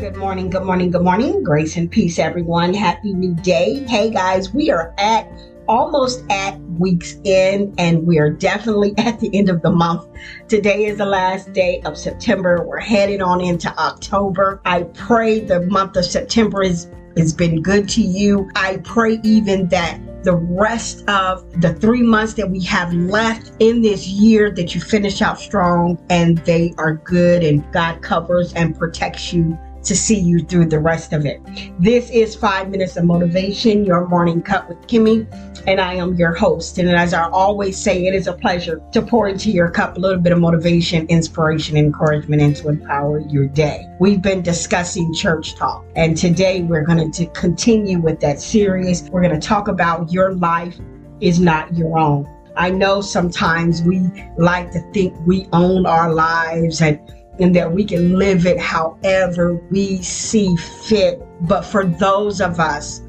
Good morning, good morning, good morning. Grace and peace, everyone. Happy new day. Hey, guys, we are at almost at week's end, and we are definitely at the end of the month. Today is the last day of September. We're headed on into October. I pray the month of September is has been good to you. I pray even that the rest of the three months that we have left in this year that you finish out strong and they are good and God covers and protects you to see you through the rest of it. This is Five Minutes of Motivation, your morning cup with Kimmy, and I am your host. And as I always say, it is a pleasure to pour into your cup a little bit of motivation, inspiration, encouragement, and to empower your day. We've been discussing church talk, and today we're going to continue with that series. We're going to talk about your life is not your own. I know sometimes we like to think we own our lives and and that we can live it however we see fit. But for those of us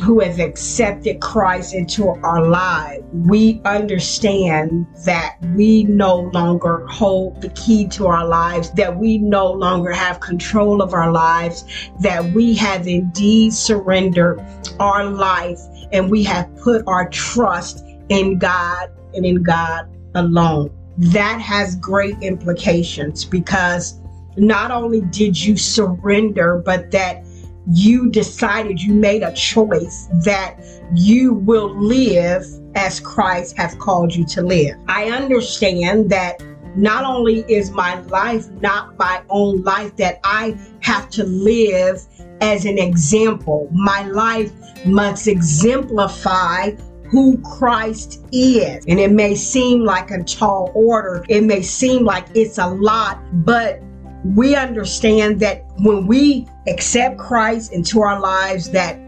who have accepted Christ into our lives, we understand that we no longer hold the key to our lives, that we no longer have control of our lives, that we have indeed surrendered our life and we have put our trust in God and in God alone that has great implications because not only did you surrender, but that you decided you made a choice that you will live as Christ has called you to live. I understand that not only is my life not my own life, that I have to live as an example. My life must exemplify who Christ is. And it may seem like a tall order, it may seem like it's a lot, but we understand that when we accept Christ into our lives that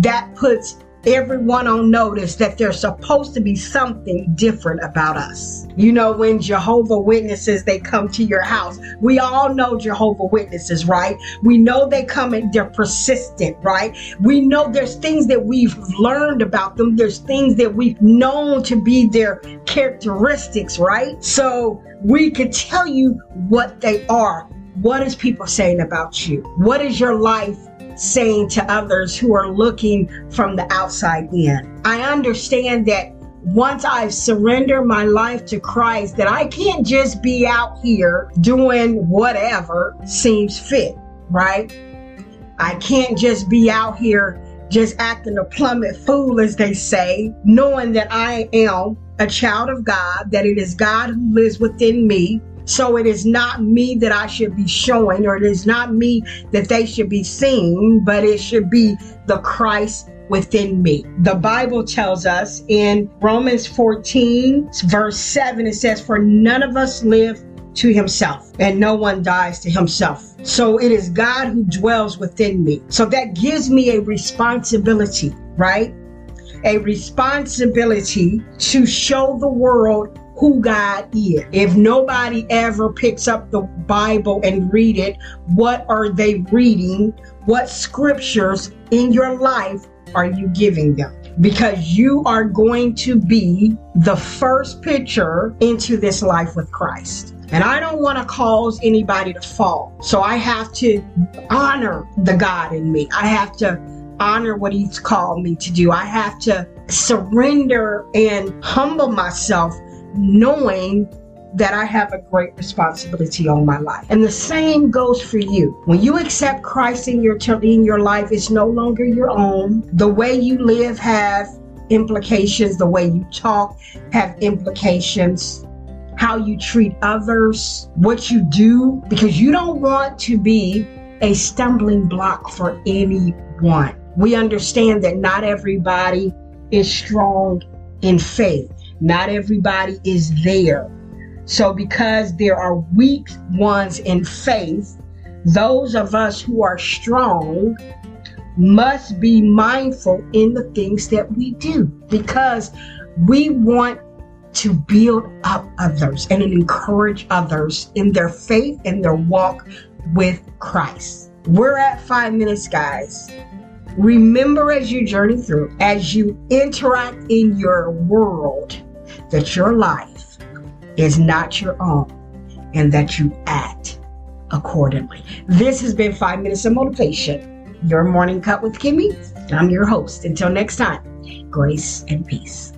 that puts everyone on notice that there's supposed to be something different about us. You know, when Jehovah Witnesses they come to your house, we all know Jehovah Witnesses, right? We know they come and they're persistent, right? We know there's things that we've learned about them. There's things that we've known to be their characteristics, right? So we can tell you what they are. What is people saying about you? What is your life saying to others who are looking from the outside in. I understand that once I've surrendered my life to Christ, that I can't just be out here doing whatever seems fit, right? I can't just be out here just acting a plummet fool, as they say, knowing that I am a child of God, that it is God who lives within me, so it is not me that I should be showing, or it is not me that they should be seeing, but it should be the Christ within me. The Bible tells us in Romans 14, verse 7, it says, For none of us live to himself, and no one dies to himself. So it is God who dwells within me. So that gives me a responsibility, right? A responsibility to show the world who God is. If nobody ever picks up the Bible and read it, what are they reading? What scriptures in your life are you giving them? Because you are going to be the first picture into this life with Christ. And I don't want to cause anybody to fall. So I have to honor the God in me. I have to honor what He's called me to do. I have to surrender and humble myself, knowing that I have a great responsibility on my life. And the same goes for you. When you accept Christ in your in your life, it's no longer your own. The way you live have implications. The way you talk have implications. How you treat others, what you do, because you don't want to be a stumbling block for anyone. We understand that not everybody is strong in faith. Not everybody is there. So, because there are weak ones in faith, those of us who are strong must be mindful in the things that we do because we want to build up others and encourage others in their faith and their walk with Christ. We're at five minutes, guys. Remember as you journey through, as you interact in your world, that your life is not your own and that you act accordingly. This has been Five Minutes of Motivation, your morning cup with Kimmy. I'm your host. Until next time, grace and peace.